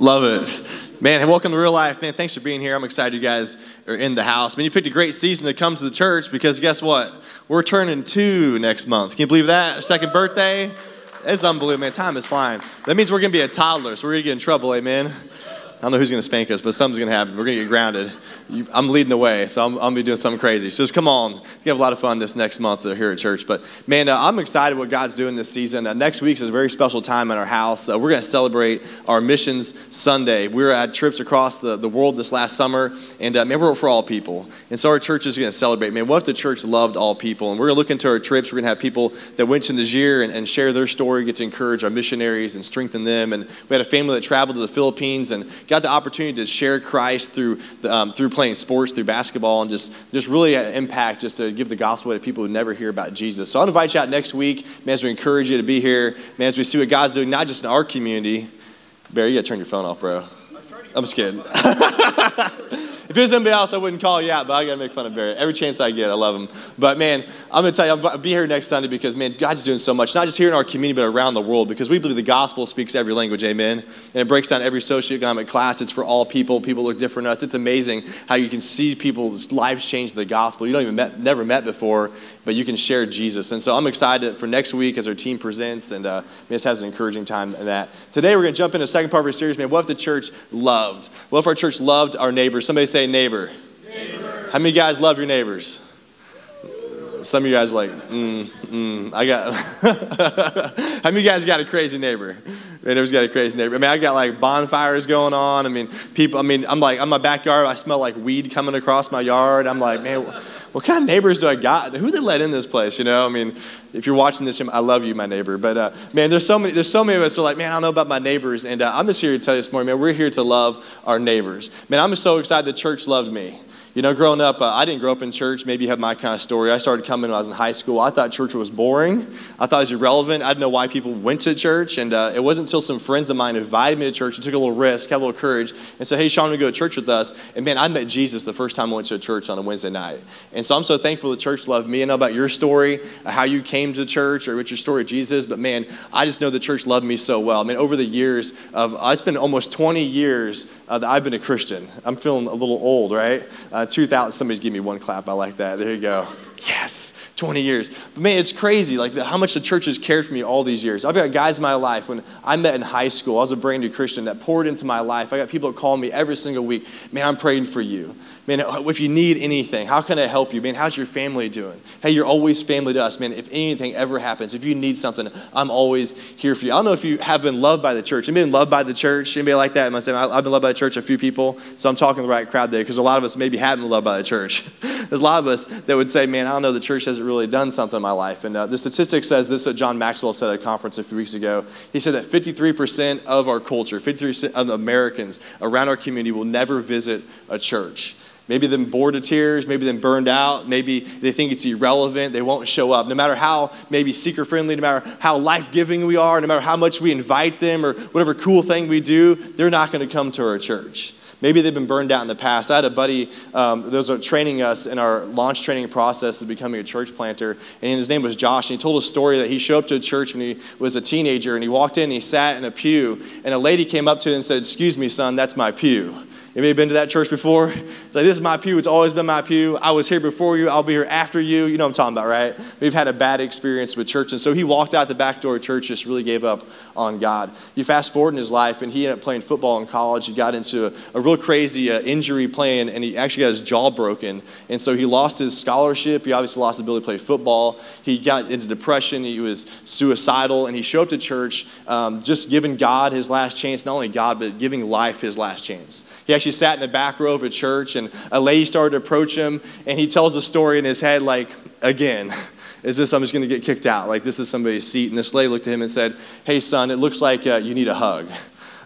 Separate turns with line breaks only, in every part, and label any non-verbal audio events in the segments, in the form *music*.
Love it. Man, and welcome to real life. Man, thanks for being here. I'm excited you guys are in the house. Man, you picked a great season to come to the church because guess what? We're turning two next month. Can you believe that? Second birthday? It's unbelievable, man. Time is flying. That means we're going to be a toddler, so we're going to get in trouble, amen? I don't know who's going to spank us, but something's going to happen. We're going to get grounded. You, I'm leading the way, so I'm, I'm going to be doing something crazy. So just come on. You have a lot of fun this next month here at church. But man, uh, I'm excited what God's doing this season. Uh, next week is a very special time in our house. Uh, we're going to celebrate our Missions Sunday. We were at trips across the, the world this last summer, and uh, man, we're for all people. And so our church is going to celebrate. Man, what if the church loved all people? And we're going to look into our trips. We're going to have people that went to Niger and, and share their story, get to encourage our missionaries and strengthen them. And we had a family that traveled to the Philippines and got the opportunity to share Christ through, the, um, through playing sports, through basketball and just, just really an impact just to give the gospel to people who never hear about Jesus. So I'll invite you out next week, man, as we encourage you to be here, man, as we see what God's doing, not just in our community. Barry, you gotta turn your phone off, bro. I'm just *laughs* kidding. If it was anybody else, I wouldn't call you out, but I gotta make fun of Barrett. Every chance I get, I love him. But man, I'm gonna tell you, I'll be here next Sunday because man, God's doing so much, not just here in our community, but around the world, because we believe the gospel speaks every language, amen. And it breaks down every socioeconomic class. It's for all people. People look different than us. It's amazing how you can see people's lives change the gospel. You don't even met, never met before, but you can share Jesus. And so I'm excited for next week as our team presents, and uh, this has an encouraging time in that. Today we're gonna jump into the second part of our series, man. What if the church loved? What if our church loved our neighbors? Somebody say neighbor. neighbor. How many guys love your neighbors? Some of you guys like, mm, mm, I got. *laughs* How many guys got a crazy neighbor? Neighbor's got a crazy neighbor. I mean, I got like bonfires going on. I mean, people. I mean, I'm like, on my backyard. I smell like weed coming across my yard. I'm like, man, what kind of neighbors do I got? Who they let in this place? You know, I mean, if you're watching this, I love you, my neighbor. But uh, man, there's so many. There's so many of us who are like, man, I don't know about my neighbors, and uh, I'm just here to tell you this morning, man. We're here to love our neighbors. Man, I'm so excited the church loved me. You know, growing up, uh, I didn't grow up in church. Maybe you have my kind of story. I started coming when I was in high school. I thought church was boring. I thought it was irrelevant. I didn't know why people went to church. And uh, it wasn't until some friends of mine invited me to church and took a little risk, had a little courage, and said, hey, Sean, we go to church with us. And man, I met Jesus the first time I went to a church on a Wednesday night. And so I'm so thankful the church loved me. I know about your story, uh, how you came to church, or what your story of Jesus. But man, I just know the church loved me so well. I mean, over the years of, uh, it's been almost 20 years uh, that I've been a Christian. I'm feeling a little old, right? Uh, 2000, somebody's give me one clap. I like that. There you go. Yes, 20 years. But man, it's crazy like how much the church has cared for me all these years. I've got guys in my life when I met in high school, I was a brand new Christian that poured into my life. I got people that call me every single week, man, I'm praying for you. Man, if you need anything, how can I help you? Man, how's your family doing? Hey, you're always family to us. Man, if anything ever happens, if you need something, I'm always here for you. I don't know if you have been loved by the church. Anybody been loved by the church? Anybody like that? I've been loved by the church? A few people. So I'm talking the right crowd there because a lot of us maybe haven't been loved by the church. *laughs* There's a lot of us that would say, man, I don't know, the church hasn't really done something in my life. And uh, the statistic says this, what John Maxwell said at a conference a few weeks ago. He said that 53% of our culture, 53% of Americans around our community will never visit a church. Maybe them bored to tears, maybe them burned out, maybe they think it's irrelevant, they won't show up. No matter how maybe seeker friendly, no matter how life giving we are, no matter how much we invite them or whatever cool thing we do, they're not going to come to our church. Maybe they've been burned out in the past. I had a buddy um, that was training us in our launch training process of becoming a church planter, and his name was Josh. And he told a story that he showed up to a church when he was a teenager, and he walked in and he sat in a pew, and a lady came up to him and said, Excuse me, son, that's my pew. Anybody been to that church before? It's like, this is my pew. It's always been my pew. I was here before you. I'll be here after you. You know what I'm talking about, right? We've had a bad experience with church. And so he walked out the back door of church, just really gave up on God. You fast forward in his life, and he ended up playing football in college. He got into a, a real crazy uh, injury playing, and he actually got his jaw broken. And so he lost his scholarship. He obviously lost the ability to play football. He got into depression. He was suicidal. And he showed up to church um, just giving God his last chance, not only God, but giving life his last chance. He actually sat in the back row of a church, and a lady started to approach him, and he tells a story in his head like, again, *laughs* is this I'm just going to get kicked out? Like, this is somebody's seat. And this lady looked at him and said, Hey, son, it looks like uh, you need a hug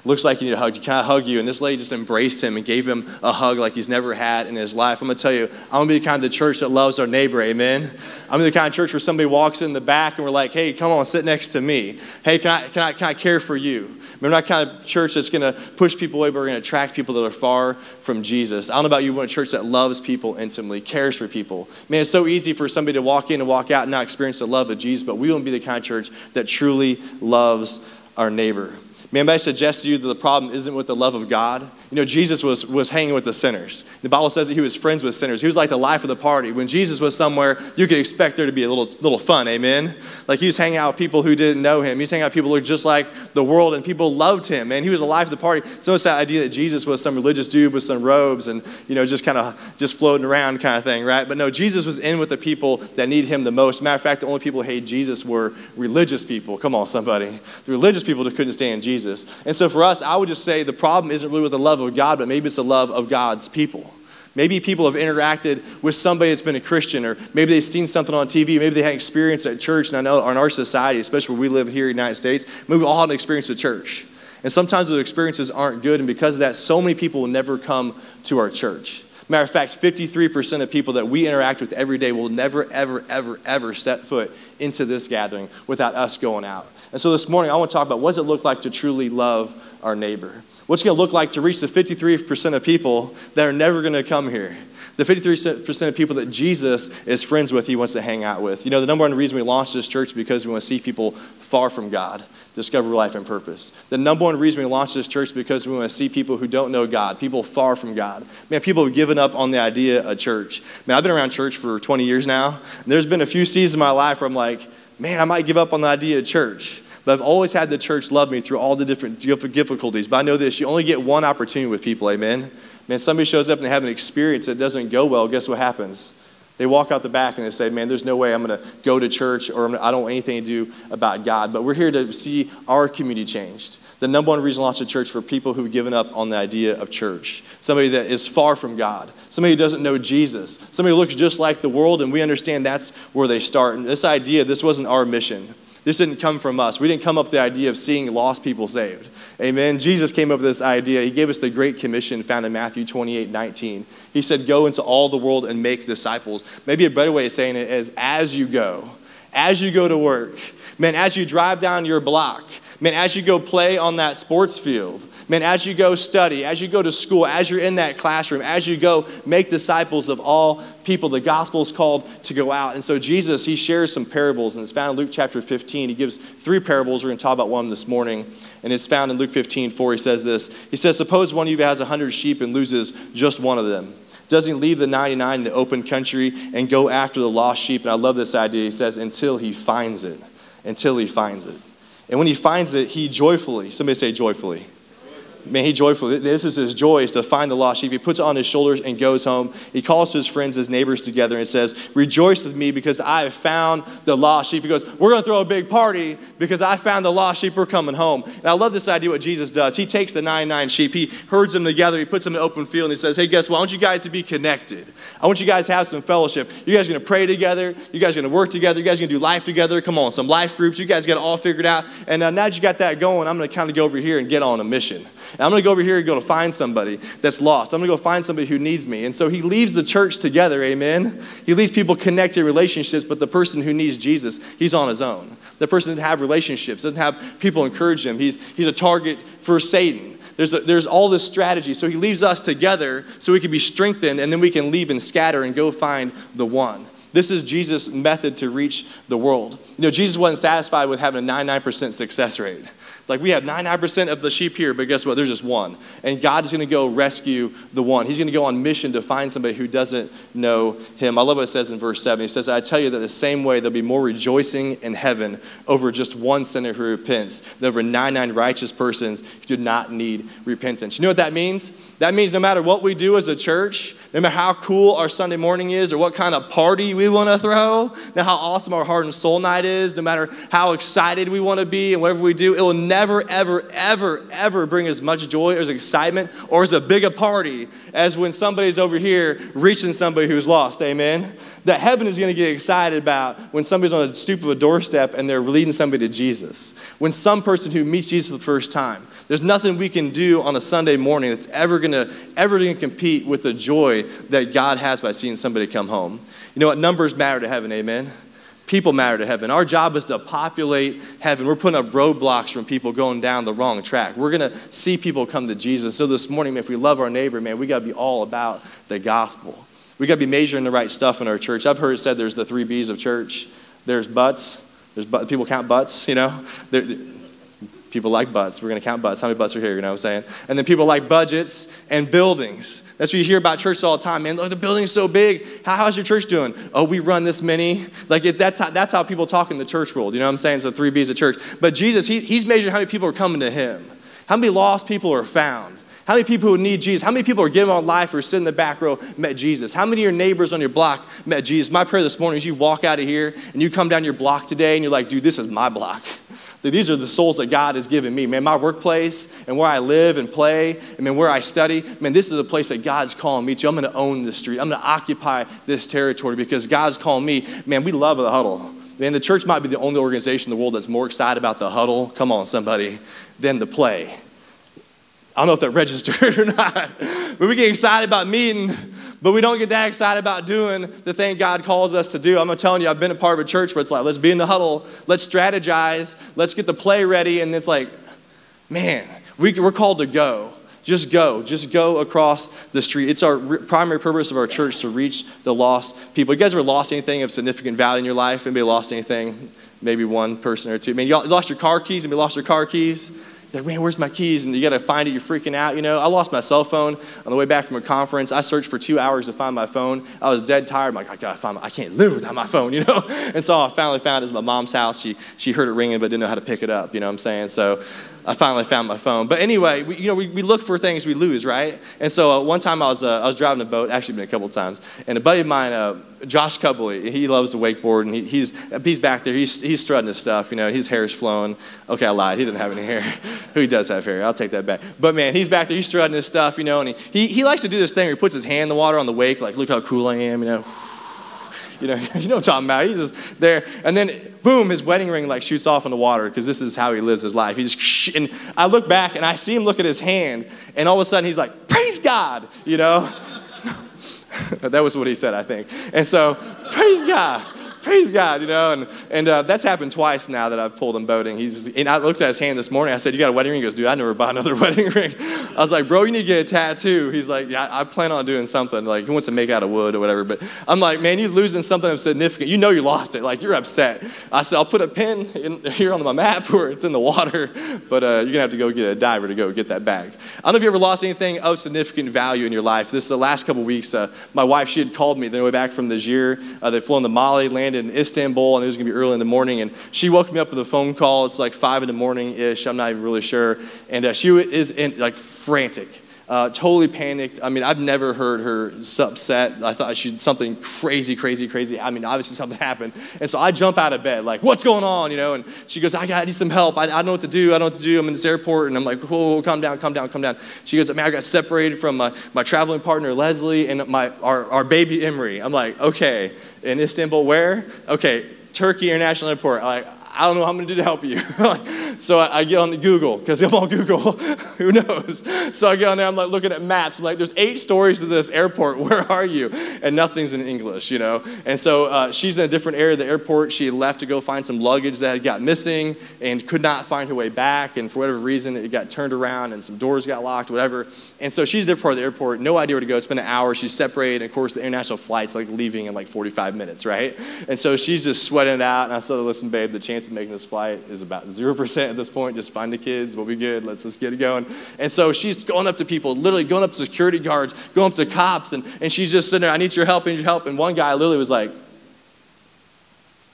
looks like you need a hug. You, can I hug you? And this lady just embraced him and gave him a hug like he's never had in his life. I'm going to tell you, I'm going to be the kind of the church that loves our neighbor. Amen. I'm the kind of church where somebody walks in the back and we're like, hey, come on, sit next to me. Hey, can I, can I, can I care for you? We're not kind of church that's going to push people away, but we're going to attract people that are far from Jesus. I don't know about you, want a church that loves people intimately, cares for people. Man, it's so easy for somebody to walk in and walk out and not experience the love of Jesus, but we want to be the kind of church that truly loves our neighbor. May I suggest to you that the problem isn't with the love of God. You know, Jesus was, was hanging with the sinners. The Bible says that he was friends with sinners. He was like the life of the party. When Jesus was somewhere, you could expect there to be a little, little fun, amen? Like he was hanging out with people who didn't know him. He was hanging out with people who were just like the world, and people loved him, man. He was the life of the party. So it's that idea that Jesus was some religious dude with some robes and, you know, just kind of just floating around kind of thing, right? But no, Jesus was in with the people that need him the most. Matter of fact, the only people who hate Jesus were religious people. Come on, somebody. The religious people that couldn't stand Jesus. And so for us, I would just say the problem isn't really with the love of God, but maybe it's the love of God's people. Maybe people have interacted with somebody that's been a Christian, or maybe they've seen something on TV, maybe they had experience at church. And I know in our society, especially where we live here in the United States, maybe we all had an experience at church. And sometimes those experiences aren't good, and because of that, so many people will never come to our church. Matter of fact, 53% of people that we interact with every day will never, ever, ever, ever set foot into this gathering without us going out. And so this morning, I want to talk about what does it look like to truly love our neighbor? What's it going to look like to reach the 53% of people that are never going to come here? The 53% of people that Jesus is friends with, he wants to hang out with. You know, the number one reason we launched this church is because we want to see people far from God discover life and purpose. The number one reason we launched this church is because we want to see people who don't know God, people far from God. Man, people have given up on the idea of church. Man, I've been around church for 20 years now, and there's been a few seasons in my life where I'm like, man, I might give up on the idea of church. But I've always had the church love me through all the different difficulties. But I know this you only get one opportunity with people, amen? Man, somebody shows up and they have an experience that doesn't go well, guess what happens? They walk out the back and they say, Man, there's no way I'm going to go to church or I don't want anything to do about God. But we're here to see our community changed. The number one reason to launch a church for people who've given up on the idea of church. Somebody that is far from God. Somebody who doesn't know Jesus. Somebody who looks just like the world, and we understand that's where they start. And this idea, this wasn't our mission. This didn't come from us. We didn't come up with the idea of seeing lost people saved. Amen. Jesus came up with this idea. He gave us the Great Commission found in Matthew 28 19. He said, Go into all the world and make disciples. Maybe a better way of saying it is as you go, as you go to work, man, as you drive down your block, man, as you go play on that sports field, man, as you go study, as you go to school, as you're in that classroom, as you go make disciples of all people, the gospel is called to go out. And so Jesus, he shares some parables, and it's found in Luke chapter 15. He gives three parables. We're going to talk about one this morning. And it's found in Luke 15, 4. He says this He says, Suppose one of you has 100 sheep and loses just one of them. Does he leave the 99 in the open country and go after the lost sheep? And I love this idea. He says, Until he finds it. Until he finds it. And when he finds it, he joyfully, somebody say joyfully man, he joyful. This is his joy is to find the lost sheep. He puts it on his shoulders and goes home. He calls his friends, his neighbors together and says, Rejoice with me because I have found the lost sheep. He goes, We're going to throw a big party because I found the lost sheep. We're coming home. And I love this idea what Jesus does. He takes the 99 sheep, he herds them together, he puts them in open field, and he says, Hey, guess what? I want you guys to be connected. I want you guys to have some fellowship. You guys are going to pray together. You guys are going to work together. You guys are going to do life together. Come on, some life groups. You guys got it all figured out. And uh, now that you got that going, I'm going to kind of go over here and get on a mission. And I'm going to go over here and go to find somebody that's lost. I'm going to go find somebody who needs me. And so he leaves the church together, amen? He leaves people connected relationships, but the person who needs Jesus, he's on his own. The person doesn't have relationships, doesn't have people encourage him. He's, he's a target for Satan. There's, a, there's all this strategy. So he leaves us together so we can be strengthened, and then we can leave and scatter and go find the one. This is Jesus' method to reach the world. You know, Jesus wasn't satisfied with having a 99% success rate. Like we have 99% of the sheep here, but guess what? There's just one. And God is going to go rescue the one. He's going to go on mission to find somebody who doesn't know him. I love what it says in verse 7. He says, I tell you that the same way there'll be more rejoicing in heaven over just one sinner who repents than over 99 righteous persons who do not need repentance. You know what that means? That means no matter what we do as a church, no matter how cool our Sunday morning is or what kind of party we want to throw, no how awesome our heart and soul night is, no matter how excited we want to be and whatever we do, it will never, ever, ever, ever bring as much joy or as excitement or as a big a party as when somebody's over here reaching somebody who's lost. Amen? That heaven is going to get excited about when somebody's on the stoop of a doorstep and they're leading somebody to Jesus. When some person who meets Jesus for the first time there's nothing we can do on a Sunday morning that's ever gonna ever gonna compete with the joy that God has by seeing somebody come home. You know what? Numbers matter to heaven, amen. People matter to heaven. Our job is to populate heaven. We're putting up roadblocks from people going down the wrong track. We're gonna see people come to Jesus. So this morning, if we love our neighbor, man, we gotta be all about the gospel. We gotta be measuring the right stuff in our church. I've heard it said there's the three B's of church. There's butts. There's but, people count butts, you know. People like butts. We're going to count butts. How many butts are here? You know what I'm saying? And then people like budgets and buildings. That's what you hear about churches all the time. Man, look, the building's so big. How, how's your church doing? Oh, we run this many. Like, it, that's, how, that's how people talk in the church world. You know what I'm saying? It's the three B's of church. But Jesus, he, he's measuring how many people are coming to him. How many lost people are found? How many people who need Jesus? How many people are getting on life or sitting in the back row met Jesus? How many of your neighbors on your block met Jesus? My prayer this morning is you walk out of here and you come down your block today and you're like, dude, this is my block these are the souls that God has given me. Man, my workplace and where I live and play, and man, where I study, man, this is a place that God's calling me to. I'm going to own this street. I'm going to occupy this territory because God's calling me. Man, we love the huddle. Man, the church might be the only organization in the world that's more excited about the huddle, come on, somebody, than the play. I don't know if that *laughs* registered or not, but we get excited about meeting but we don't get that excited about doing the thing God calls us to do. I'm telling you, I've been a part of a church where it's like, let's be in the huddle, let's strategize, let's get the play ready. And it's like, man, we, we're called to go. Just go. Just go across the street. It's our re- primary purpose of our church to reach the lost people. You guys ever lost anything of significant value in your life? Anybody lost anything? Maybe one person or two. I mean, you lost your car keys? Anybody lost your car keys? Like, man, where's my keys? And you got to find it. You're freaking out. You know, I lost my cell phone on the way back from a conference. I searched for two hours to find my phone. I was dead tired. I'm like, I got to find my, I can't live without my phone, *laughs* you know? And so I finally found it. It was my mom's house. She, she heard it ringing, but didn't know how to pick it up. You know what I'm saying? So I finally found my phone. But anyway, we, you know, we, we look for things we lose, right? And so uh, one time I was, uh, I was driving a boat, actually been a couple times, and a buddy of mine, uh, Josh Cubley, he loves to wakeboard, and he, he's, he's back there, he's, he's strutting his stuff, you know, his hair's flowing. Okay, I lied, he didn't have any hair. *laughs* Who does have hair, I'll take that back. But man, he's back there, he's strutting his stuff, you know, and he, he, he likes to do this thing where he puts his hand in the water on the wake, like, look how cool I am, you know. You know, *laughs* you know what I'm talking about. He's just there. And then, boom, his wedding ring like shoots off in the water because this is how he lives his life. He just, *laughs* and I look back and I see him look at his hand, and all of a sudden he's like, praise God, you know? *laughs* that was what he said, I think. And so, praise God *laughs* praise God, you know. And, and uh, that's happened twice now that I've pulled him boating. He's, and I looked at his hand this morning. I said, You got a wedding ring? He goes, Dude, I never bought another *laughs* wedding ring. I was like, Bro, you need to get a tattoo. He's like, Yeah, I plan on doing something. Like, he wants to make out of wood or whatever. But I'm like, Man, you're losing something of significant. You know you lost it. Like, you're upset. I said, I'll put a pin in, *laughs* here on my map where it's in the water, but uh, you're going to have to go get a diver to go get that back. I don't know if you ever lost anything of significant value in your life. This is the last couple weeks. Uh, my wife, she had called me the way back from Niger. Uh, they'd flown to Mali, landed in Istanbul and it was gonna be early in the morning. And she woke me up with a phone call. It's like five in the morning ish. I'm not even really sure. And uh, she is in, like frantic uh, totally panicked. I mean, I've never heard her upset. I thought she'd something crazy, crazy, crazy. I mean, obviously something *laughs* happened. And so I jump out of bed, like, what's going on? You know, and she goes, I got, I need some help. I, I don't know what to do. I don't know what to do. I'm in this airport. And I'm like, whoa, whoa, calm down, calm down, calm down. She goes, man, I got separated from my, my traveling partner, Leslie, and my, our, our baby, Emery. I'm like, okay, in Istanbul, where? Okay, Turkey International Airport. Like, I don't know how I'm going to do to help you. *laughs* so I, I, get on Google because I'm on Google. *laughs* Who knows? So I get on there. I'm like looking at maps. I'm like, there's eight stories to this airport. *laughs* Where are you? And nothing's in English, you know. And so uh, she's in a different area of the airport. She left to go find some luggage that had got missing and could not find her way back. And for whatever reason, it got turned around and some doors got locked, whatever. And so she's in a different part of the airport. No idea where to go. It's been an hour. She's separated. And of course, the international flight's like leaving in like 45 minutes, right? And so she's just sweating it out. And I said, listen, babe, the chance making this flight is about 0% at this point. Just find the kids. We'll be good. Let's just get it going. And so she's going up to people, literally going up to security guards, going up to cops, and, and she's just sitting there, I need your help, I need your help. And one guy literally was like,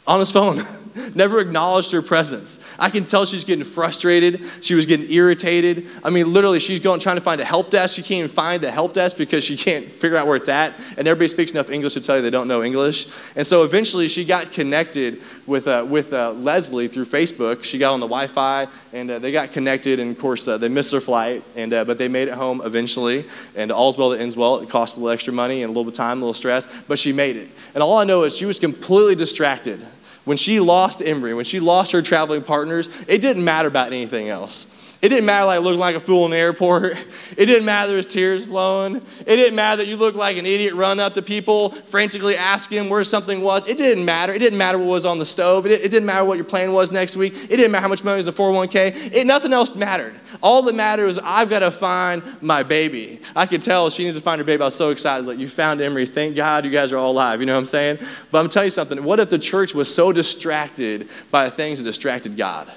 on his phone. *laughs* Never acknowledged her presence. I can tell she's getting frustrated. She was getting irritated. I mean, literally, she's going trying to find a help desk. She can't even find the help desk because she can't figure out where it's at. And everybody speaks enough English to tell you they don't know English. And so eventually, she got connected with uh, with uh, Leslie through Facebook. She got on the Wi-Fi, and uh, they got connected. And of course, uh, they missed their flight, and uh, but they made it home eventually. And all's well that ends well. It cost a little extra money and a little bit of time, a little stress, but she made it. And all I know is she was completely distracted when she lost Emery, when she lost her traveling partners, it didn't matter about anything else. It didn't matter like looking like a fool in the airport. *laughs* It didn't matter there was tears flowing. It didn't matter that you looked like an idiot running up to people, frantically asking where something was. It didn't matter. It didn't matter what was on the stove. It, it didn't matter what your plan was next week. It didn't matter how much money was in the 401k. It, nothing else mattered. All that mattered was I've got to find my baby. I could tell she needs to find her baby. I was so excited. like, you found Emery. Thank God you guys are all alive. You know what I'm saying? But I'm telling you something. What if the church was so distracted by things that distracted God?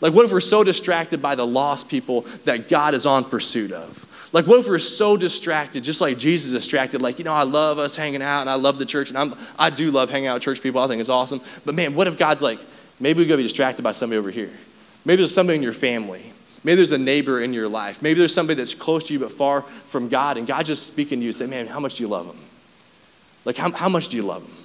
Like, what if we're so distracted by the lost people that God is on pursuit of? Like, what if we're so distracted, just like Jesus distracted? Like, you know, I love us hanging out and I love the church and I'm, I do love hanging out with church people. I think it's awesome. But man, what if God's like, maybe we go be distracted by somebody over here? Maybe there's somebody in your family. Maybe there's a neighbor in your life. Maybe there's somebody that's close to you but far from God. And God just speaking to you and say, man, how much do you love them? Like, how, how much do you love him?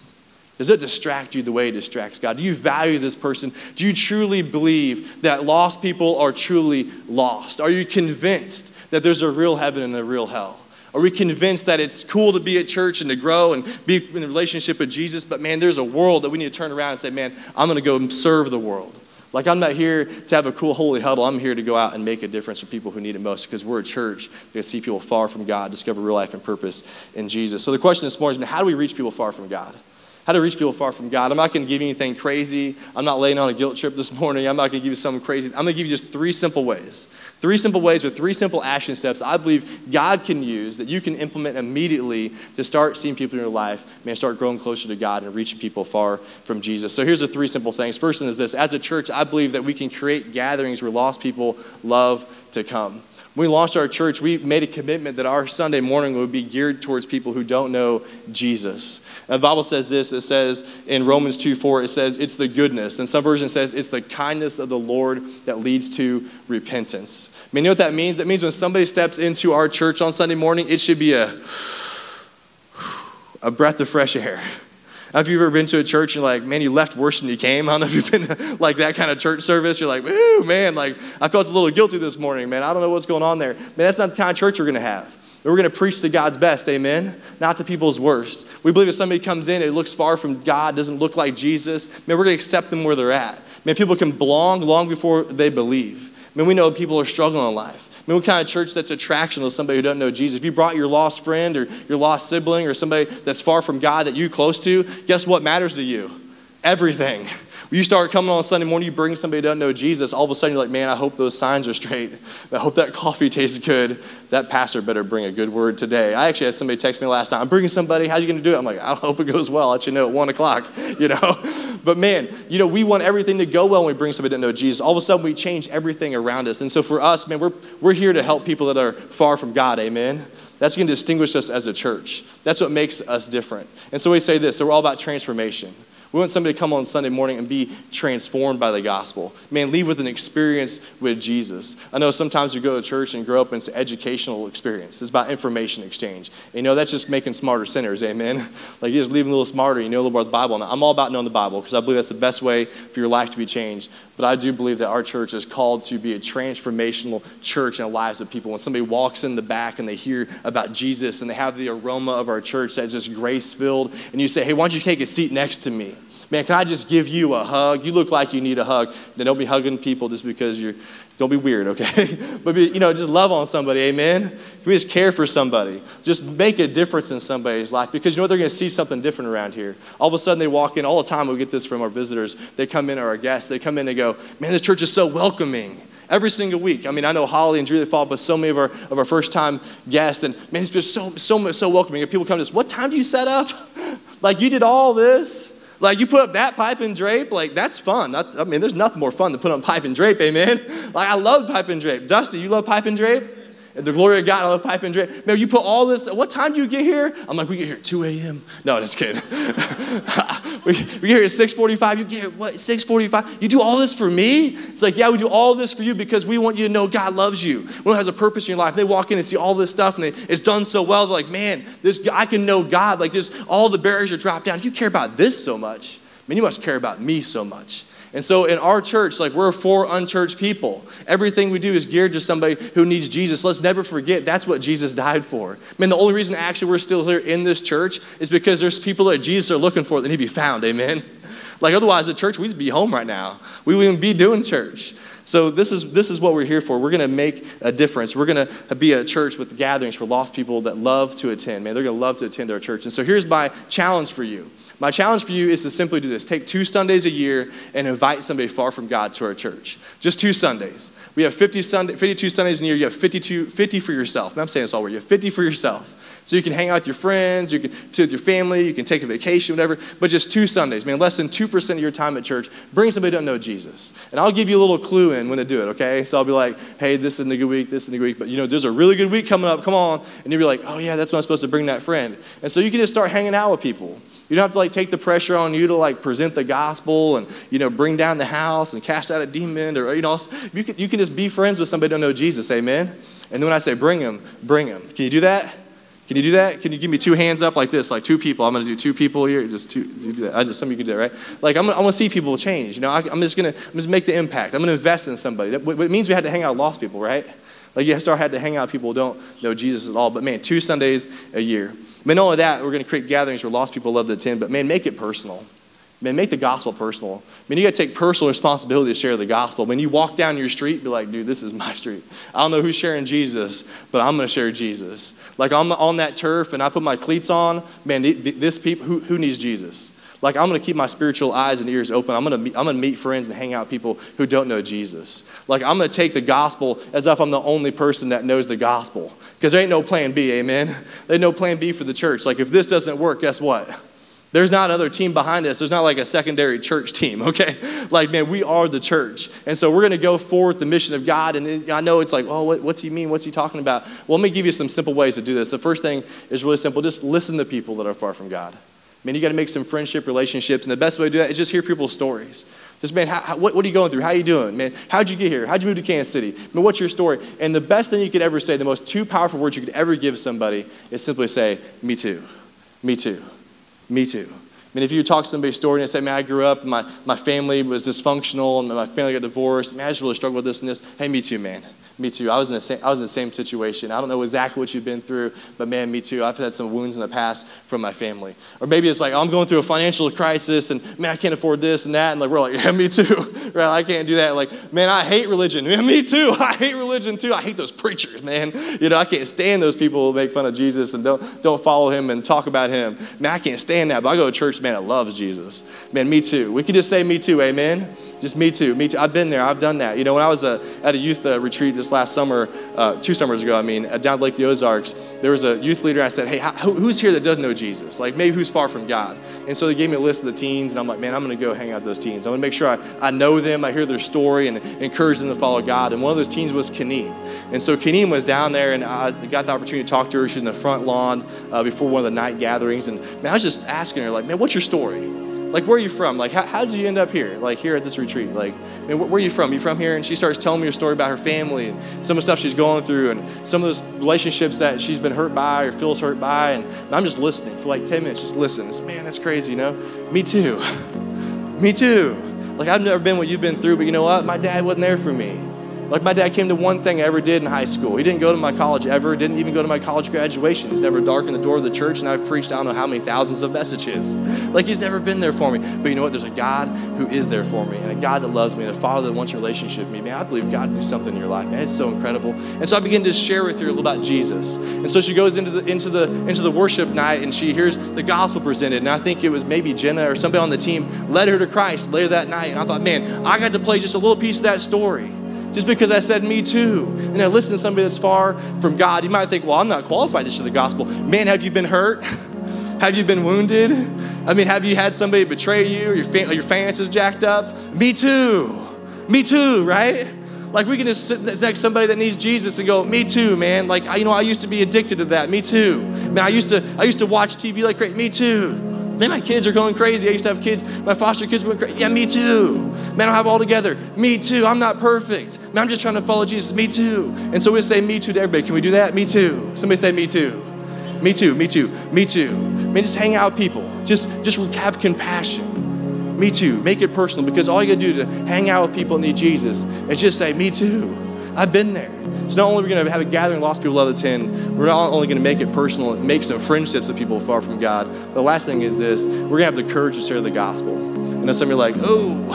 Does it distract you the way it distracts God? Do you value this person? Do you truly believe that lost people are truly lost? Are you convinced that there's a real heaven and a real hell? Are we convinced that it's cool to be at church and to grow and be in a relationship with Jesus, but man, there's a world that we need to turn around and say, man, I'm going to go serve the world. Like, I'm not here to have a cool holy huddle. I'm here to go out and make a difference for people who need it most because we're a church to see people far from God, discover real life and purpose in Jesus. So, the question this morning is how do we reach people far from God? How to reach people far from God. I'm not going to give you anything crazy. I'm not laying on a guilt trip this *laughs* morning. I'm not going to give you something crazy. I'm going to give you just three simple ways. Three simple ways with three simple action steps I believe God can use that you can implement immediately to start seeing people in your life, man, start growing closer to God and reaching people far from Jesus. So here's the three simple things. First thing is this as a church, I believe that we can create gatherings where lost people love to come. When we launched our church, we made a commitment that our Sunday morning would be geared towards people who don't know Jesus. And the Bible says this it says in Romans 2 4, it says it's the goodness. And some version says it's the kindness of the Lord that leads to repentance. I mean, you know what that means? That means when somebody steps into our church on Sunday morning, it should be a, a breath of fresh air. Have you've ever been to a church and like, man, you left worse than you came? *laughs* I don't know if you've been to, like that kind of church service. You're like, ooh, man, like I felt a little guilty this morning, man. I don't know what's going on there. Man, that's not the kind of church we're gonna have. We're going to preach to God's best, amen? Not to people's worst. We believe if somebody comes in, it looks far from God, doesn't look like Jesus, man, we're going to accept them where they're at. Man, people can belong long before they believe. Man, we know people are struggling in life. Mean, what kind of church that's attractional to somebody who doesn't know Jesus? If you brought your lost friend or your lost sibling or somebody that's far from God that you close to, guess what matters to you? Everything. You start coming on Sunday morning, you bring somebody doesn't know Jesus, all of a sudden you're like, man, I hope those signs are straight. *laughs* I hope that coffee tastes good. That pastor better bring a good word today. I actually had somebody text me last night, I'm bringing somebody, how are you going to do it? I'm like, I hope it goes well. I'll let you know at 1 o'clock, *laughs* you know? But man, you know, we want everything to go well when we bring somebody to know Jesus. All of a sudden we change everything around us. And so for us, man, we're, we're here to help people that are far from God, amen? That's going to distinguish us as a church. That's what makes us different. And so we say this so we're all about transformation. We want somebody to come on Sunday morning and be transformed by the gospel. Man, leave with an experience with Jesus. I know sometimes you go to church and grow up and it's an educational experience. It's about information exchange. You know, that's just making smarter sinners, amen? *laughs* Like you're just leave a little smarter, you know a little more about the Bible. And I'm all about knowing the Bible because I believe that's the best way for your life to be changed. But I do believe that our church is called to be a transformational church in the lives of people. When somebody walks in the back and they hear about Jesus and they have the aroma of our church that's just grace filled, and you say, hey, why don't you take a seat next to me? Man, can I just give you a hug? You look like you need a hug. Then don't be hugging people just because you're, don't be weird, okay? *laughs* but, be, you know, just love on somebody, amen? We just care for somebody. Just make a difference in somebody's life because you know? They're going to see something different around here. All of a sudden, they walk in, all the time we get this from our visitors. They come in, or our guests, they come in, they go, man, this church is so welcoming every single week. I mean, I know Holly and Julie fall, but so many of our of our first time guests, and man, it's been so so so welcoming. And people come to us, what time do you set up? *laughs* like you did all this? Like you put up that pipe and drape, like that's fun. That's, I mean, there's nothing more fun than put on pipe and drape, amen. Like I love pipe and drape. Dusty, you love pipe and drape? The glory of God, I love pipe and drape. Man, you put all this, what time do you get here? I'm like, we get here at 2 a.m. No, just kidding. *laughs* we, we get here at 6.45. You get here, what, 6.45? You do all this for me? It's like, yeah, we do all this for you because we want you to know God loves you. One has a purpose in your life. They walk in and see all this stuff and they, it's done so well. They're like, man, this, I can know God. Like this, all the barriers are dropped down. If you care about this so much, man, you must care about me so much. And so in our church, like we're for unchurched people. Everything we do is geared to somebody who needs Jesus. Let's never forget that's what Jesus died for. I mean, the only reason actually we're still here in this church is because there's people that Jesus are looking for that need to be found. Amen. Like otherwise, the church we'd be home right now. We wouldn't be doing church. So this is this is what we're here for. We're going to make a difference. We're going to be a church with gatherings for lost people that love to attend. Man, they're going to love to attend our church. And so here's my challenge for you. My challenge for you is to simply do this take two Sundays a year and invite somebody far from God to our church. Just two Sundays. We have 50 Sunday, 52 Sundays in a year. You have 52, 50 for yourself. I'm saying this all word. You have 50 for yourself.
So you can hang out with your friends, you can sit with your family, you can take a vacation, whatever, but just two Sundays, man, less than 2% of your time at church, bring somebody who doesn't know Jesus. And I'll give you a little clue in when to do it, okay? So I'll be like, hey, this is a good week, this is a good week, but you know, there's a really good week coming up, come on. And you'll be like, oh yeah, that's when I'm supposed to bring that friend. And so you can just start hanging out with people. You don't have to like take the pressure on you to like present the gospel and you know bring down the house and cast out a demon or you know you can, you can just be friends with somebody who don't know Jesus, amen. And then when I say bring him, bring him. Can you do that? Can you do that? Can you give me two hands up like this, like two people? I'm going to do two people here. Just two. You do that. I just, some of you can do that, right? Like I'm, I want to see people change. You know, I, am just going to, I'm just make the impact. I'm going to invest in somebody. That, it means we had to hang out lost people, right? Like you start had to hang out people who don't know Jesus at all. But man, two Sundays a year. Mean, not only that, we're going to create gatherings where lost people love to attend. But man, make it personal. Man, make the gospel personal. I mean, you got to take personal responsibility to share the gospel. When you walk down your street, be like, dude, this is my street. I don't know who's sharing Jesus, but I'm going to share Jesus. Like, I'm on that turf and I put my cleats on. Man, this people, who, who needs Jesus? Like, I'm going to keep my spiritual eyes and ears open. I'm going, to I'm going to meet friends and hang out with people who don't know Jesus. Like, I'm going to take the gospel as if I'm the only person that knows the gospel. Because there ain't no plan B, amen? There's no plan B for the church. Like, if this doesn't work, guess what? There's not another team behind us. There's not like a secondary church team, *laughs* okay? Like, man, we are the church. And so we're going to go forward the mission of God. And I know it's like, oh, what, what's he mean? What's he talking about? Well, let me give you some simple ways to do this. The first thing is really simple just listen to people that are far from God. Man, you got to make some friendship relationships. And the best way to do that is just hear people's stories. Just, man, how, how, what, what, are you going through? How are you doing? Man, how'd you get here? How'd you move to Kansas City? Man, what's your story? And the best thing you could ever say, the most two powerful words you could ever give somebody is simply say, me too. Me too. Me too. I mean, if you talk to somebody's story and say, man, I grew up, my, my family was dysfunctional, and my family got divorced, man, I just really struggled with this and this. Hey, me too, man. Me too. I was in the same, I was in the same situation. I don't know exactly what you've been through, but man, me too. I've had some wounds in the past from my family. Or maybe it's like, I'm going through a financial crisis and man, I can't afford this and that. And like, we're like, *laughs* yeah, me too. *laughs* right? I can't do that. Like, man, I hate religion. *laughs* Me too. I hate religion too. I hate those preachers, man. You know, I can't stand those people who make fun of Jesus and don't, don't follow him and talk about him. Man, I can't stand that. But I go to church, man, that loves Jesus. Man, me too. We can just say me too. Amen. Just me too, me too. I've been there, I've done that. You know, when I was uh, at a youth uh, retreat this last summer, uh, two summers ago, I mean, down Lake the Ozarks, there was a youth leader. I said, hey, who's here that doesn't know Jesus? Like, maybe who's far from God? And so they gave me a list of the teens, and I'm like, man, I'm going to go hang out with those teens. I'm going to make sure I, I know them, I hear their story, and encourage them to follow God. And one of those teens was Kaneen. And so Kaneen was down there, and I got the opportunity to talk to her. She's in the front lawn uh, before one of the night gatherings. And man, I was just asking her, like, man, what's your story? Like where are you from? Like how, how did you end up here? Like here at this retreat like mean, where are you from? You from here? And she starts telling me her story about her family and some of the stuff she's going through and some of those relationships that she's been hurt by or feels hurt by. And, and i'm just listening for like 10 minutes just listening. Man that's crazy you know? Me too. *laughs* Me too. Like i've never been what you've been through but you know what? My dad wasn't there for me like my dad came to one thing I ever did in high school. He didn't go to my college ever, didn't even go to my college graduation. He's never darkened the door of the church, and I've preached I don't know how many thousands of messages. Like he's never been there for me. But you know what? There's a God who is there for me, and a God that loves me, and a Father that wants a relationship with me. Man, I believe God do something in your life. Man, it's so incredible. And so I begin to share with her a little about Jesus. And so she goes into the into the into the worship night and she hears the gospel presented. And I think it was maybe Jenna or somebody on the team led her to Christ later that night. And I thought, man, I got to play just a little piece of that story just because I said me too. And I listen to somebody that's far from God, you might think, well, I'm not qualified to share the gospel. Man, have you been hurt? *laughs* Have you been wounded? I mean, have you had somebody betray you or your, fa- or your finances jacked up? Me too. Me too, right? Like we can just sit next to somebody that needs Jesus and go, me too, man. Like you know, I used to be addicted to that. Me too. Man, I used to I used to watch TV like. Me too. Man, my kids are going crazy. I used to have kids, my foster kids went crazy. Yeah, me too. Man, I don't have all together. Me too. I'm not perfect. Man, I'm just trying to follow Jesus. Me too. And so we say me too to everybody. Can we do that? Me too. Somebody say me too. Me too. Me too. Me too. Man, just hang out with people. Just, just have compassion. Me too. Make it personal because all you gotta do to hang out with people and need Jesus is just say, Me too. I've been there. So not only are we going to have a gathering, lost people love the 10, we're not only going to make it personal make some friendships with people far from God. The last thing is this we're going to have the courage to share the gospel. And know, some of you are like, oh,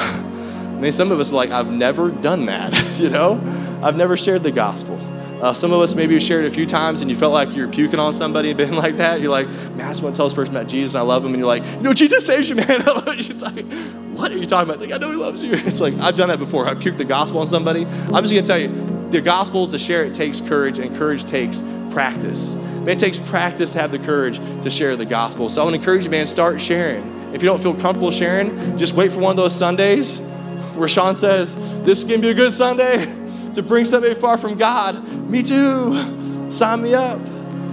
I mean, some of us are like, I've never done that, *laughs* you know? I've never shared the gospel. Uh, some of us maybe you shared it a few times and you felt like you're puking on somebody and *laughs* been like that. You're like, man, I just want to tell this person about Jesus I love him. And you're like, you know, Jesus saves you, man. I love you. It's like, what are you talking about? Like, I know he loves you. *laughs* It's like, I've done that before. I puked the gospel on somebody. I'm just going to tell you, the gospel to share it takes courage, and courage takes practice. Man, it takes practice to have the courage to share the gospel. So I want to encourage you, man, start sharing. If you don't feel comfortable sharing, just wait for one of those Sundays where Sean says, This is going to be a good Sunday to bring somebody far from God. Me too. Sign me up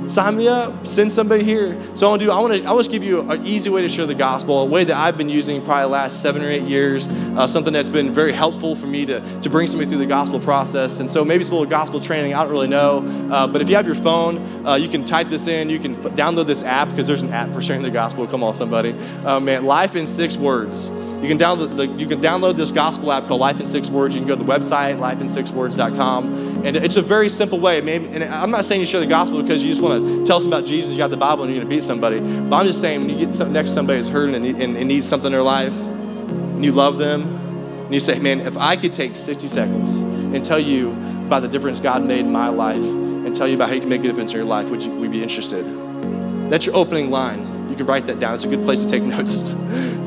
sign me up, send somebody here. So I want to do, I want to, I want to give you an easy way to share the gospel, a way that I've been using probably last seven or eight years, uh, something that's been very helpful for me to, to bring somebody through the gospel process. And so maybe it's a little gospel training, I don't really know. Uh, but if you have your phone, uh, you can type this in, you can f- download this app because there's an app for sharing the gospel. Come on, somebody. Uh, man, life in six words. You can download the, you can download this gospel app called Life in Six Words. You can go to the website lifeinsixwords.com, and it's a very simple way. And I'm not saying you share the gospel because you just want to tell them about Jesus. You got the Bible and you're going to beat somebody. But I'm just saying when you get next to somebody who's hurting and needs something in their life, and you love them, and you say, "Man, if I could take 60 seconds and tell you about the difference God made in my life, and tell you about how you can make a difference in your life, would you would be interested?" That's your opening line. You can write that down. It's a good place to take *laughs* notes.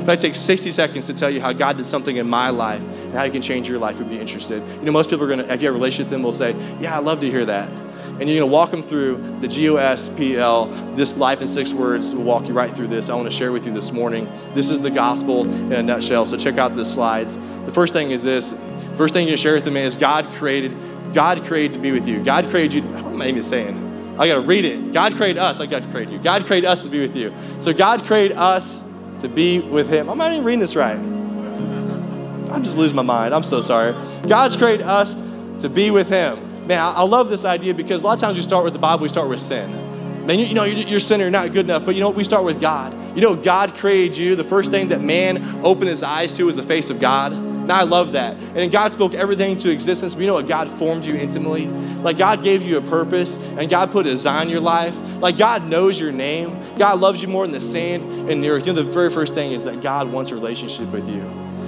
If I take 60 seconds to tell you how God did something in my life and how you can change your life, you'd be interested. You know, most people are going to, if you have a relationship with them, will say, Yeah, I'd love to hear that. And you're going to walk them through the GOSPEL, this life in six words will walk you right through this. I want to share with you this morning. This is the gospel in a nutshell. So check out the slides. The first thing is this. First thing you share with them is God created, God created to be with you. God created you. What am I even saying? I got to read it. God created us. I got to create you. God created us to be with you. So God created us to be with Him. I'm not even reading this right. I'm just losing my mind. I'm so sorry. God's created us to be with Him. Man, I, I love this idea because a lot of times we start with the Bible, we start with sin. Man, you, you know, you're, you're sinner, you're not good enough, but you know what? We start with God. You know, God created you. The first thing that man opened his eyes to was the face of God. Now I love that. And God spoke everything into existence. But you know what? God formed you intimately. Like God gave you a purpose and God put a design in your life. Like God knows your name. God loves you more than the sand and the earth. You know, the very first thing is that God wants a relationship with you.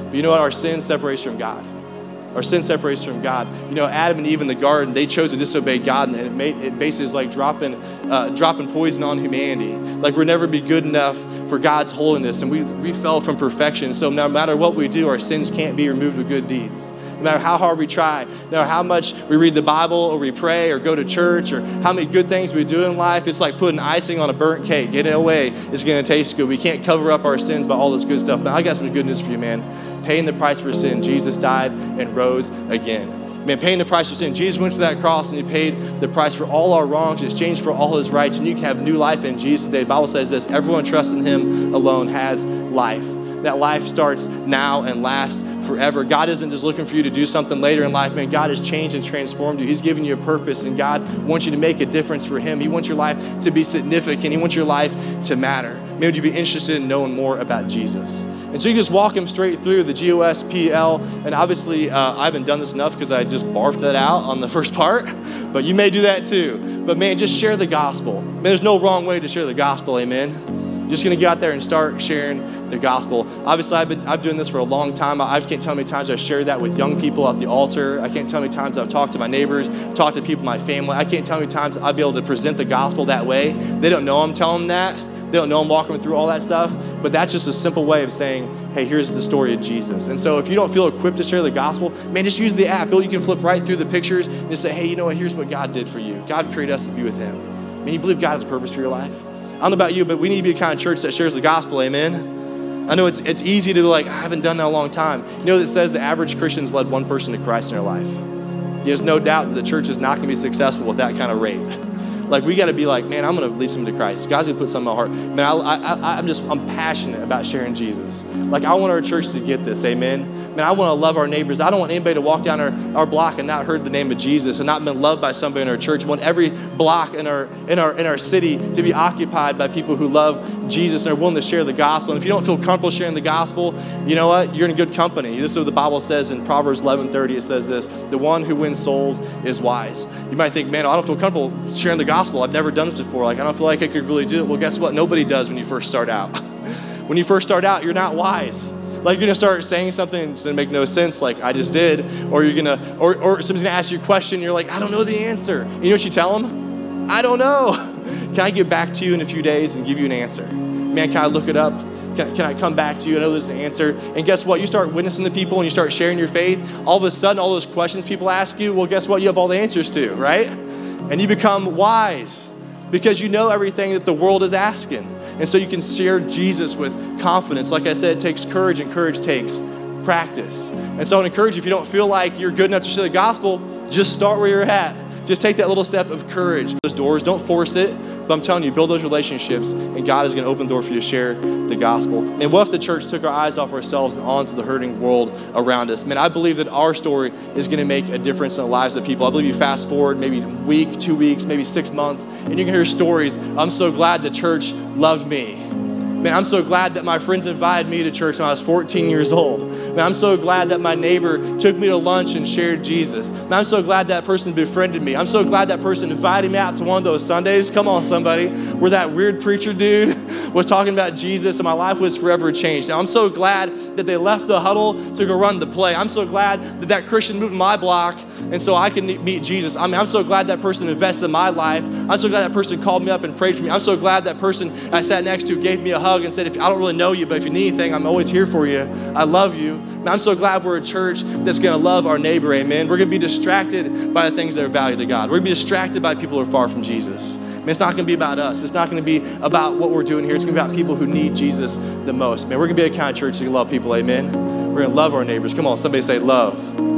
But you know what? Our sin separates from God. Our sin separates from God. You know, Adam and Eve in the garden, they chose to disobey God, and it, made, it basically is like dropping, uh, dropping poison on humanity. Like we're never be good enough for God's holiness, and we, we fell from perfection. So no matter what we do, our sins can't be removed with good deeds. No matter how hard we try, no matter how much we read the Bible or we pray or go to church or how many good things we do in life, it's like putting icing on a burnt cake. Getting away is going to taste good. We can't cover up our sins by all this good stuff. But I got some good news for you, man. Paying the price for sin, Jesus died and rose again. Man, paying the price for sin. Jesus went to that cross and he paid the price for all our wrongs, exchanged for all his rights, and you can have new life in Jesus today. The Bible says this everyone trusting him alone has life that life starts now and lasts forever. God isn't just looking for you to do something later in life, man. God has changed and transformed you. He's given you a purpose, and God wants you to make a difference for Him. He wants your life to be significant, He wants your life to matter. Man, would you be interested in knowing more about Jesus? And so you just walk him straight through the GOSPEL. And obviously, uh, I haven't done this enough because I just barfed that out on the *laughs* first part, but you may do that too. But man, just share the gospel. Man, there's no wrong way to share the gospel, amen. Just gonna get out there and start sharing the gospel. Obviously, I've been I've doing this for a long time. I can't tell how many times I've shared that with young people at the altar. I can't tell how many times I've talked to my neighbors, talked to people in my family. I can't tell how many times I'll be able to present the gospel that way. They don't know I'm telling them that. They don't know I'm walking through all that stuff. But that's just a simple way of saying, hey, here's the story of Jesus. And so if you don't feel equipped to share the gospel, man, just use the app. Bill, you can flip right through the pictures and just say, hey, you know what? Here's what God did for you. God created us to be with Him. And you believe God has a purpose for your life. I don't know about you, but we need to be the kind of church that shares the gospel. Amen. I know it's, it's easy to be like, I haven't done that in a long time. You know, it says the average Christian's led one person to Christ in their life. There's no doubt that the church is not going to be successful with that kind of rate. *laughs* Like we got to be like, man, I'm going to lead someone to Christ. God's going to put something in my heart. Man, I, I, I'm just, I'm passionate about sharing Jesus. Like I want our church to get this. Amen. Man, I want to love our neighbors. I don't want anybody to walk down our, our block and not heard the name of Jesus and not been loved by somebody in our church. I want every block in our in our in our city to be occupied by people who love Jesus and are willing to share the gospel. And if you don't feel comfortable sharing the gospel, you know what? You're in good company. This is what the Bible says in Proverbs 11:30. It says this: "The one who wins souls is wise." You might think, man, I don't feel comfortable sharing the gospel. I've never done this before. Like I don't feel like I could really do it. Well, guess what? Nobody does when you first start out. *laughs* when you first start out, you're not wise. Like you're gonna start saying something that's gonna make no sense, like I just did, or you're gonna, or, or somebody's gonna ask you a question, you're like, I don't know the answer. You know what you tell them? I don't know. *laughs* Can I get back to you in a few days and give you an answer? Man, can I look it up? Can, can, I come back to you? I know there's an answer. And guess what? You start witnessing to people and you start sharing your faith. All of a sudden, all those questions people ask you, well, guess what? You have all the answers to, right? And you become wise. because you know everything that the world is asking. And so you can share Jesus with confidence. Like I said, it takes courage, and courage takes practice. And so I would encourage you, if you don't feel like you're good enough to share the gospel, just start where you're at. Just take that little step of courage. Those doors, don't force it. But I'm telling you, build those relationships, and God is going to open the door for you to share the gospel. And what if the church took our eyes off ourselves and onto the hurting world around us? Man, I believe that our story is going to make a difference in the lives of people. I believe you fast forward maybe a week, two weeks, maybe six months, and you can hear stories. I'm so glad the church loved me. Man, I'm so glad that my friends invited me to church when I was 14 years old. Man, I'm so glad that my neighbor took me to lunch and shared Jesus. Man, I'm so glad that person befriended me. I'm so glad that person invited me out to one of those Sundays. Come on, somebody, where that weird preacher dude *laughs* was talking about Jesus and my life was forever changed. Now, I'm so glad that they left the huddle to go run the play. I'm so glad that that Christian moved my block and so I can meet Jesus. I mean, I'm so glad that person invested in my life. I'm so glad that person called me up and prayed for me. I'm so glad that person I sat next to gave me a hug and said, if I don't really know you, but if you need anything, I'm always here for you. I love you. And I'm so glad we're a church that's going to love our neighbor, amen. We're going to be distracted by the things that are valued to God. We're going to be distracted by people who are far from Jesus. Man, it's not going to be about us. It's not going to be about what we're doing here. It's going to be about people who need Jesus the most. Man, we're going to be a kind of church that can love people, amen. We're going to love our neighbors. Come on, somebody say love.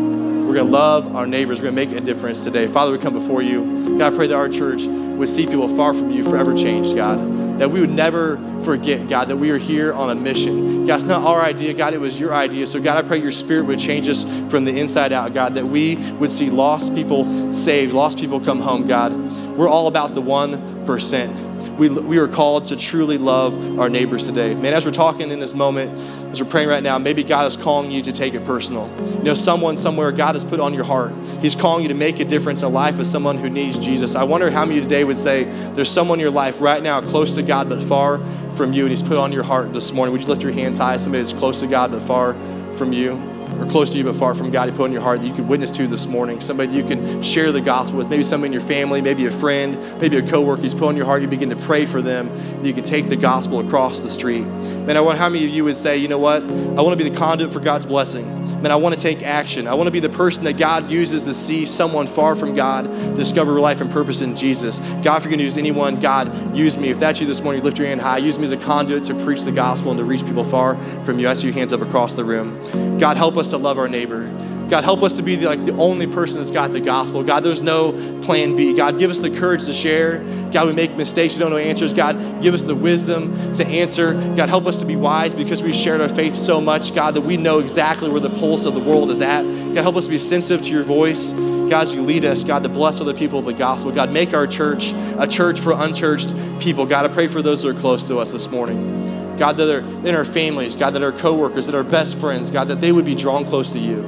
We're going to love our neighbors. We're going to make a difference today. Father, we come before you. God, I pray that our church would see people far from you forever changed, God. That we would never forget, God, that we are here on a mission. God, it's not our idea, God, it was your idea. So, God, I pray your spirit would change us from the inside out, God, that we would see lost people saved, lost people come home, God. We're all about the 1% we, we are called to truly love our neighbors today. Man, as we're talking in this moment, as we're praying right now, maybe God is calling you to take it personal. You know, someone somewhere God has put on your heart. He's calling you to make a difference in the life of someone who needs Jesus. I wonder how many today would say there's someone in your life right now close to God but far from you, and He's put on your heart this morning. Would you lift your hands high? Somebody that's close to God but far from you or close to you but far from God, you put in your heart that you could witness to this morning. Somebody you can share the gospel with. Maybe somebody in your family, maybe a friend, maybe a coworker. He's put in your heart. You begin to pray for them. You can take the gospel across the street. Man, I wonder how many of you would say, you know what? I want to be the conduit for God's blessing man, I want to take action. I want to be the person that God uses to see someone far from God discover life and purpose in Jesus. God, if you're going to use anyone, God, use me. If that's you this morning, lift your hand high. Use me as a conduit to preach the gospel and to reach people far from you. I see your hands up across the room. God, help us to love our neighbor. God, help us to be the, like the only person that's got the gospel. God, there's no plan B. God, give us the courage to share. God, we make mistakes, we don't know answers. God, give us the wisdom to answer. God, help us to be wise because we shared our faith so much, God, that we know exactly where the pulse of the world is at. God, help us to be sensitive to your voice. God, as you lead us, God, to bless other people with the gospel. God, make our church a church for unchurched people. God, I pray for those that are close to us this morning. God, that are in our families, God, that are coworkers, that are best friends, God, that they would be drawn close to you.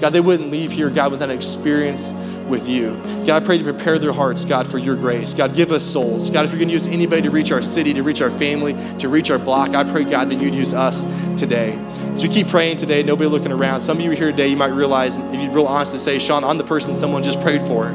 God, they wouldn't leave here, God, with an experience with you. God, I pray to prepare their hearts, God, for your grace. God, give us souls. God, if you're going to use anybody to reach our city, to reach our family, to reach our block, I pray, God, that you'd use us today. As we keep praying today, nobody looking around, some of you here today, you might realize, if you're real honest to say, Sean, I'm the person someone just prayed for.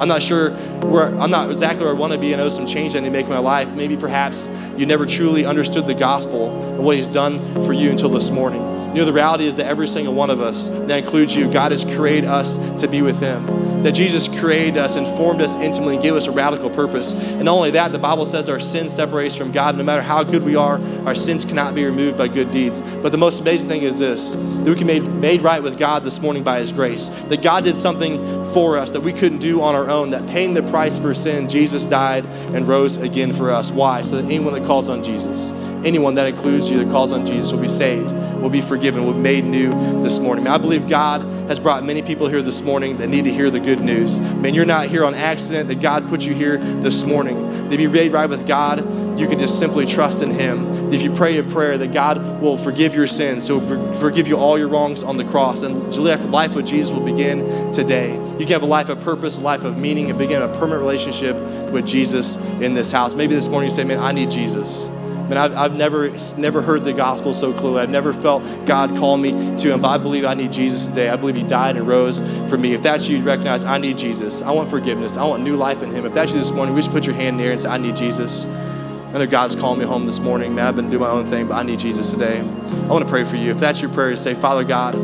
I'm not sure where, I'm not exactly where I want to be. I know some change I need to make in my life. Maybe perhaps you never truly understood the gospel and what he's done for you until this morning. You know, the reality is that every single one of us, that includes you, God has created us to be with Him. That Jesus created us and formed us intimately and gave us a radical purpose. And not only that, the Bible says our sin separates from God. No matter how good we are, our sins cannot be removed by good deeds. But the most amazing thing is this that we can be made, made right with God this morning by His grace. That God did something for us that we couldn't do on our own. That paying the price for sin, Jesus died and rose again for us. Why? So that anyone that calls on Jesus, anyone that includes you that calls on Jesus will be saved will be forgiven, will be made new this morning. Man, I believe God has brought many people here this morning that need to hear the good news. Man, you're not here on accident, that God put you here this morning. To be made right with God, you can just simply trust in Him. If you pray a prayer, that God will forgive your sins, so forgive you all your wrongs on the cross. And life with Jesus will begin today. You can have a life of purpose, a life of meaning, and begin a permanent relationship with Jesus in this house. Maybe this morning you say, Man, I need Jesus. And I've, I've never, never heard the gospel so clearly. I've never felt God call me to Him. But I believe I need Jesus today. I believe He died and rose for me. If that's you, you recognize I need Jesus. I want forgiveness. I want new life in Him. If that's you this morning, we just put your hand there and say, I need Jesus. I know God's calling me home this morning. Man, I've been doing my own thing, but I need Jesus today. I want to pray for you. If that's your prayer, say, Father God,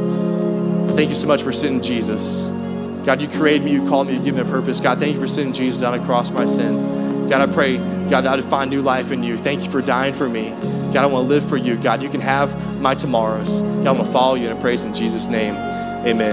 thank you so much for sending Jesus. God, you created me, you called me, you gave me a purpose. God, thank you for sending Jesus down across my sin. God, I pray, God, that I would find new life in you. Thank you for dying for me. God, I want to live for you. God, you can have my tomorrows. God, I want to follow you and praise in Jesus' name. Amen.